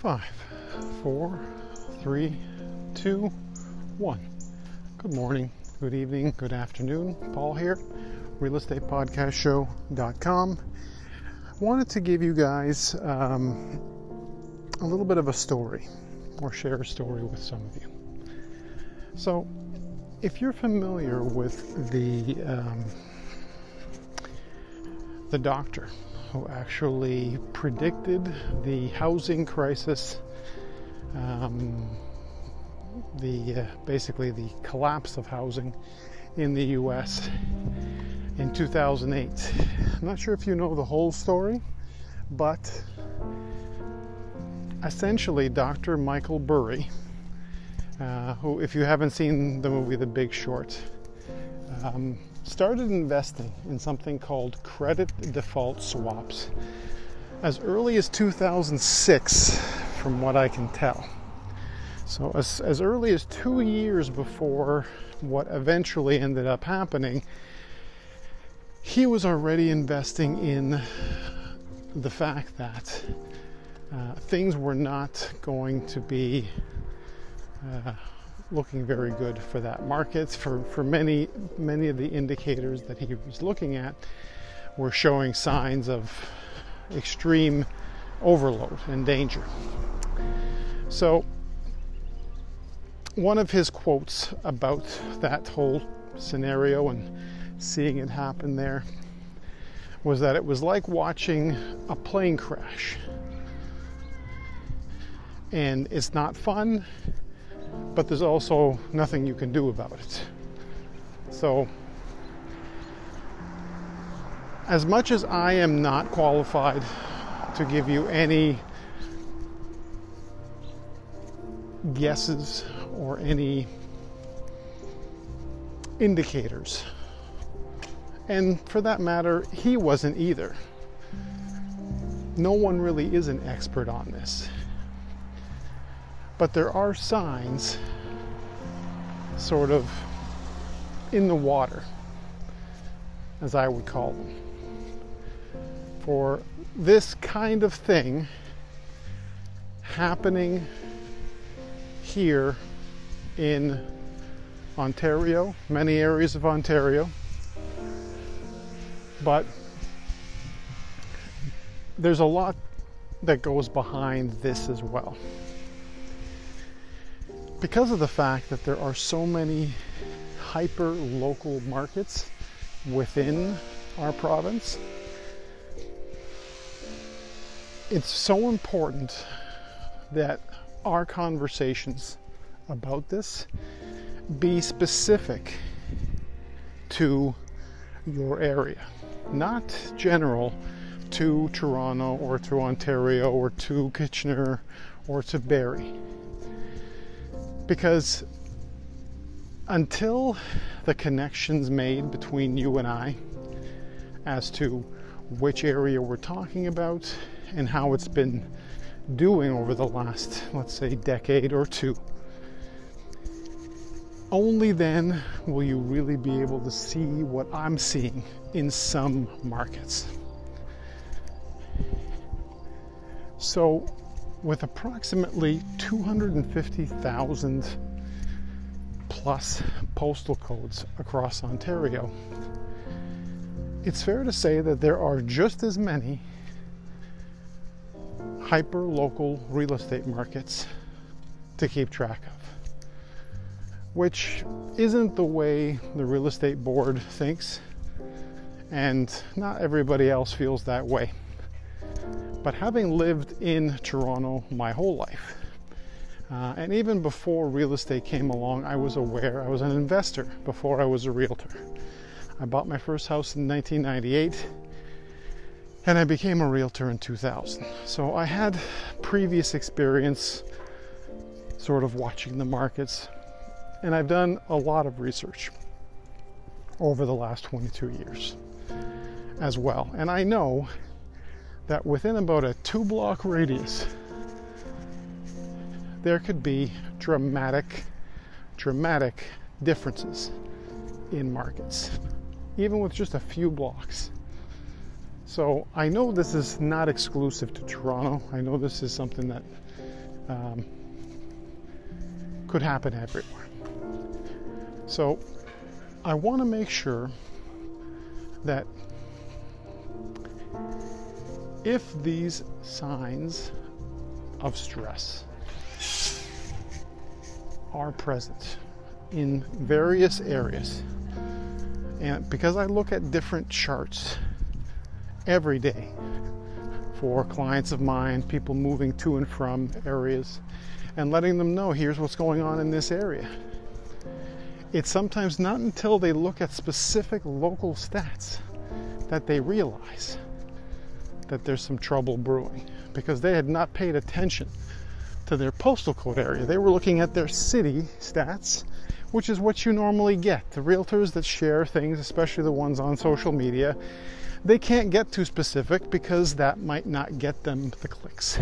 Five, four, three, two, one. Good morning, good evening, good afternoon. Paul here, realestatepodcastshow.com. Wanted to give you guys um, a little bit of a story or share a story with some of you. So, if you're familiar with the um, the doctor who actually predicted the housing crisis, um, the uh, basically the collapse of housing in the U.S. in 2008. I'm not sure if you know the whole story, but essentially, Dr. Michael Burry, uh, who, if you haven't seen the movie The Big Short, um, started investing in something called credit default swaps as early as 2006, from what I can tell. So, as, as early as two years before what eventually ended up happening, he was already investing in the fact that uh, things were not going to be uh, looking very good for that market. For, for many, many of the indicators that he was looking at were showing signs of extreme overload and danger. So, one of his quotes about that whole scenario and seeing it happen there was that it was like watching a plane crash. And it's not fun, but there's also nothing you can do about it. So, as much as I am not qualified to give you any guesses or any indicators, and for that matter, he wasn't either. No one really is an expert on this. But there are signs sort of in the water, as I would call them, for this kind of thing happening here in Ontario, many areas of Ontario. But there's a lot that goes behind this as well because of the fact that there are so many hyper local markets within our province, it's so important that our conversations about this be specific to your area, not general to Toronto or to Ontario or to Kitchener or to Barrie because until the connections made between you and I as to which area we're talking about and how it's been doing over the last, let's say, decade or two, only then will you really be able to see what I'm seeing in some markets. So, with approximately 250,000 plus postal codes across Ontario, it's fair to say that there are just as many hyper local real estate markets to keep track of, which isn't the way the real estate board thinks, and not everybody else feels that way. But having lived in Toronto my whole life, uh, and even before real estate came along, I was aware I was an investor before I was a realtor. I bought my first house in 1998 and I became a realtor in 2000. So I had previous experience sort of watching the markets, and I've done a lot of research over the last 22 years as well. And I know that within about a two block radius, there could be dramatic, dramatic differences in markets, even with just a few blocks. So I know this is not exclusive to Toronto. I know this is something that um, could happen everywhere. So I want to make sure that if these signs of stress are present in various areas, and because I look at different charts every day for clients of mine, people moving to and from areas, and letting them know here's what's going on in this area. It's sometimes not until they look at specific local stats that they realize that there's some trouble brewing because they had not paid attention to their postal code area. They were looking at their city stats, which is what you normally get. The realtors that share things, especially the ones on social media, they can't get too specific because that might not get them the clicks.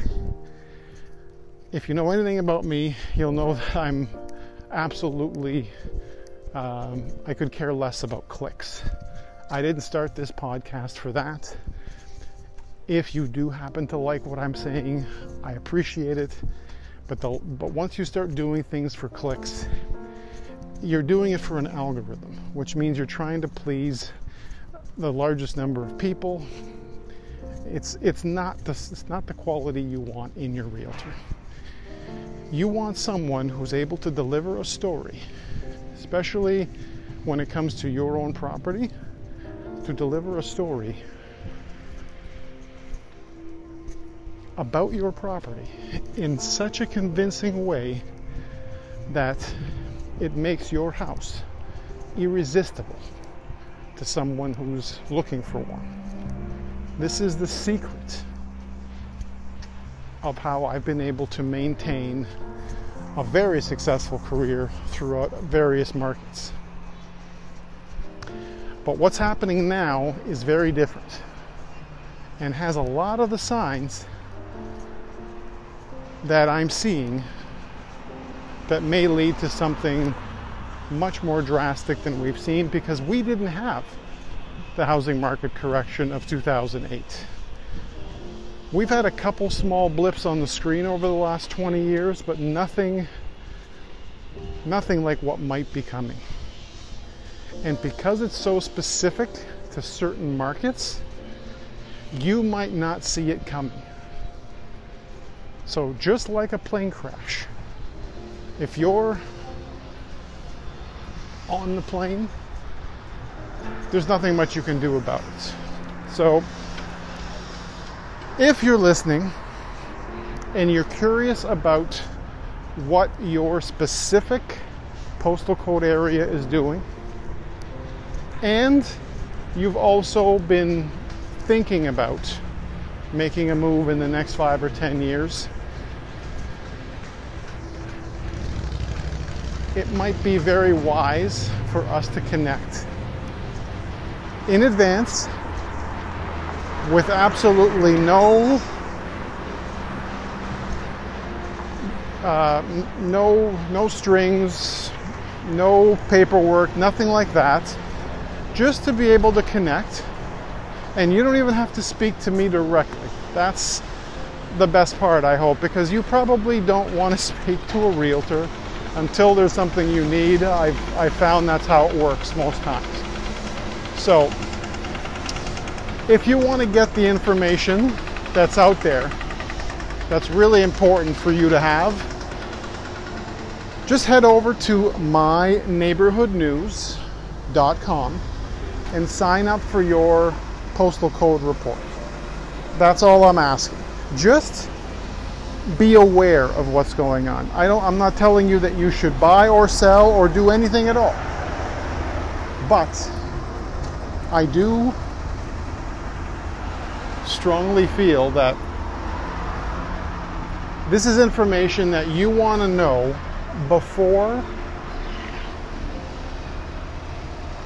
If you know anything about me, you'll know that I'm absolutely, um, I could care less about clicks. I didn't start this podcast for that. If you do happen to like what I'm saying, I appreciate it. But, the, but once you start doing things for clicks, you're doing it for an algorithm, which means you're trying to please the largest number of people. It's it's not the it's not the quality you want in your realtor. You want someone who's able to deliver a story, especially when it comes to your own property, to deliver a story about your property in such a convincing way that it makes your house irresistible to someone who's looking for one. This is the secret of how I've been able to maintain a very successful career throughout various markets. But what's happening now is very different and has a lot of the signs that I'm seeing that may lead to something much more drastic than we've seen because we didn't have the housing market correction of 2008. We've had a couple small blips on the screen over the last 20 years, but nothing nothing like what might be coming. And because it's so specific to certain markets, you might not see it coming. So just like a plane crash, if you're on the plane, there's nothing much you can do about it. So, if you're listening and you're curious about what your specific postal code area is doing, and you've also been thinking about making a move in the next five or ten years, it might be very wise for us to connect in advance with absolutely no uh, no no strings no paperwork nothing like that just to be able to connect. And you don't even have to speak to me directly. That's the best part i hope because you probably don't want to speak to a realtor until there's something you need. I've, I've found that's how it works most times. So, if you want to get the information that's out there, that's really important for you to have, just head over to myneighborhoodnews.com and sign up for your postal code report. That's all I'm asking. Just be aware of what's going on. I don't I'm not telling you that you should buy or sell or do anything at all. But I do strongly feel that this is information that you want to know before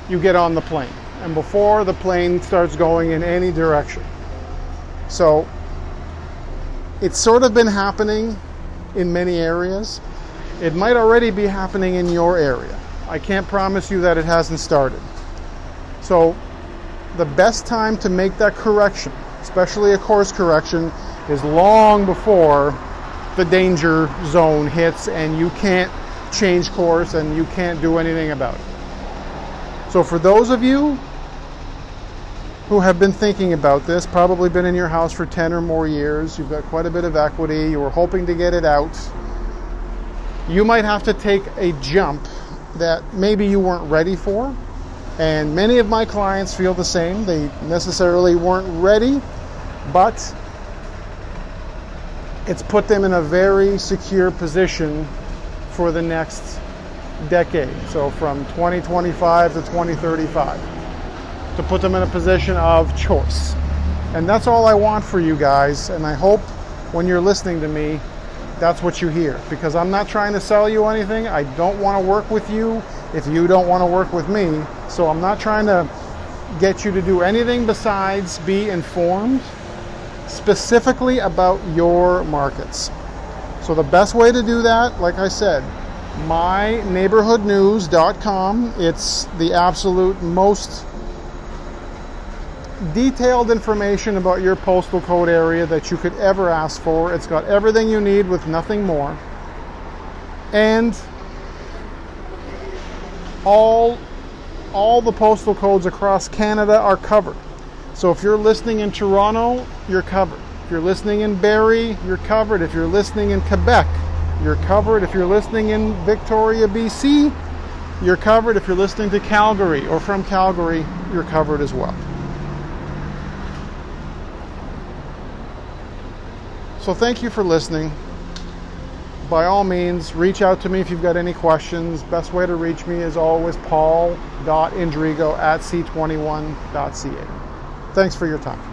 you get on the plane and before the plane starts going in any direction. So it's sort of been happening in many areas. It might already be happening in your area. I can't promise you that it hasn't started. So, the best time to make that correction, especially a course correction, is long before the danger zone hits and you can't change course and you can't do anything about it. So, for those of you who have been thinking about this, probably been in your house for 10 or more years, you've got quite a bit of equity, you were hoping to get it out, you might have to take a jump that maybe you weren't ready for. And many of my clients feel the same. They necessarily weren't ready, but it's put them in a very secure position for the next decade. So from 2025 to 2035 to put them in a position of choice. And that's all I want for you guys. And I hope when you're listening to me, that's what you hear. Because I'm not trying to sell you anything. I don't want to work with you if you don't want to work with me. So I'm not trying to get you to do anything besides be informed specifically about your markets. So the best way to do that, like I said, myneighborhoodnews.com. It's the absolute most detailed information about your postal code area that you could ever ask for. It's got everything you need with nothing more. And all all the postal codes across Canada are covered. So if you're listening in Toronto, you're covered. If you're listening in Barrie, you're covered. If you're listening in Quebec, you're covered. If you're listening in Victoria, BC, you're covered. If you're listening to Calgary or from Calgary, you're covered as well. So thank you for listening. By all means, reach out to me if you've got any questions. Best way to reach me is always paul.indrigo at c21.ca. Thanks for your time.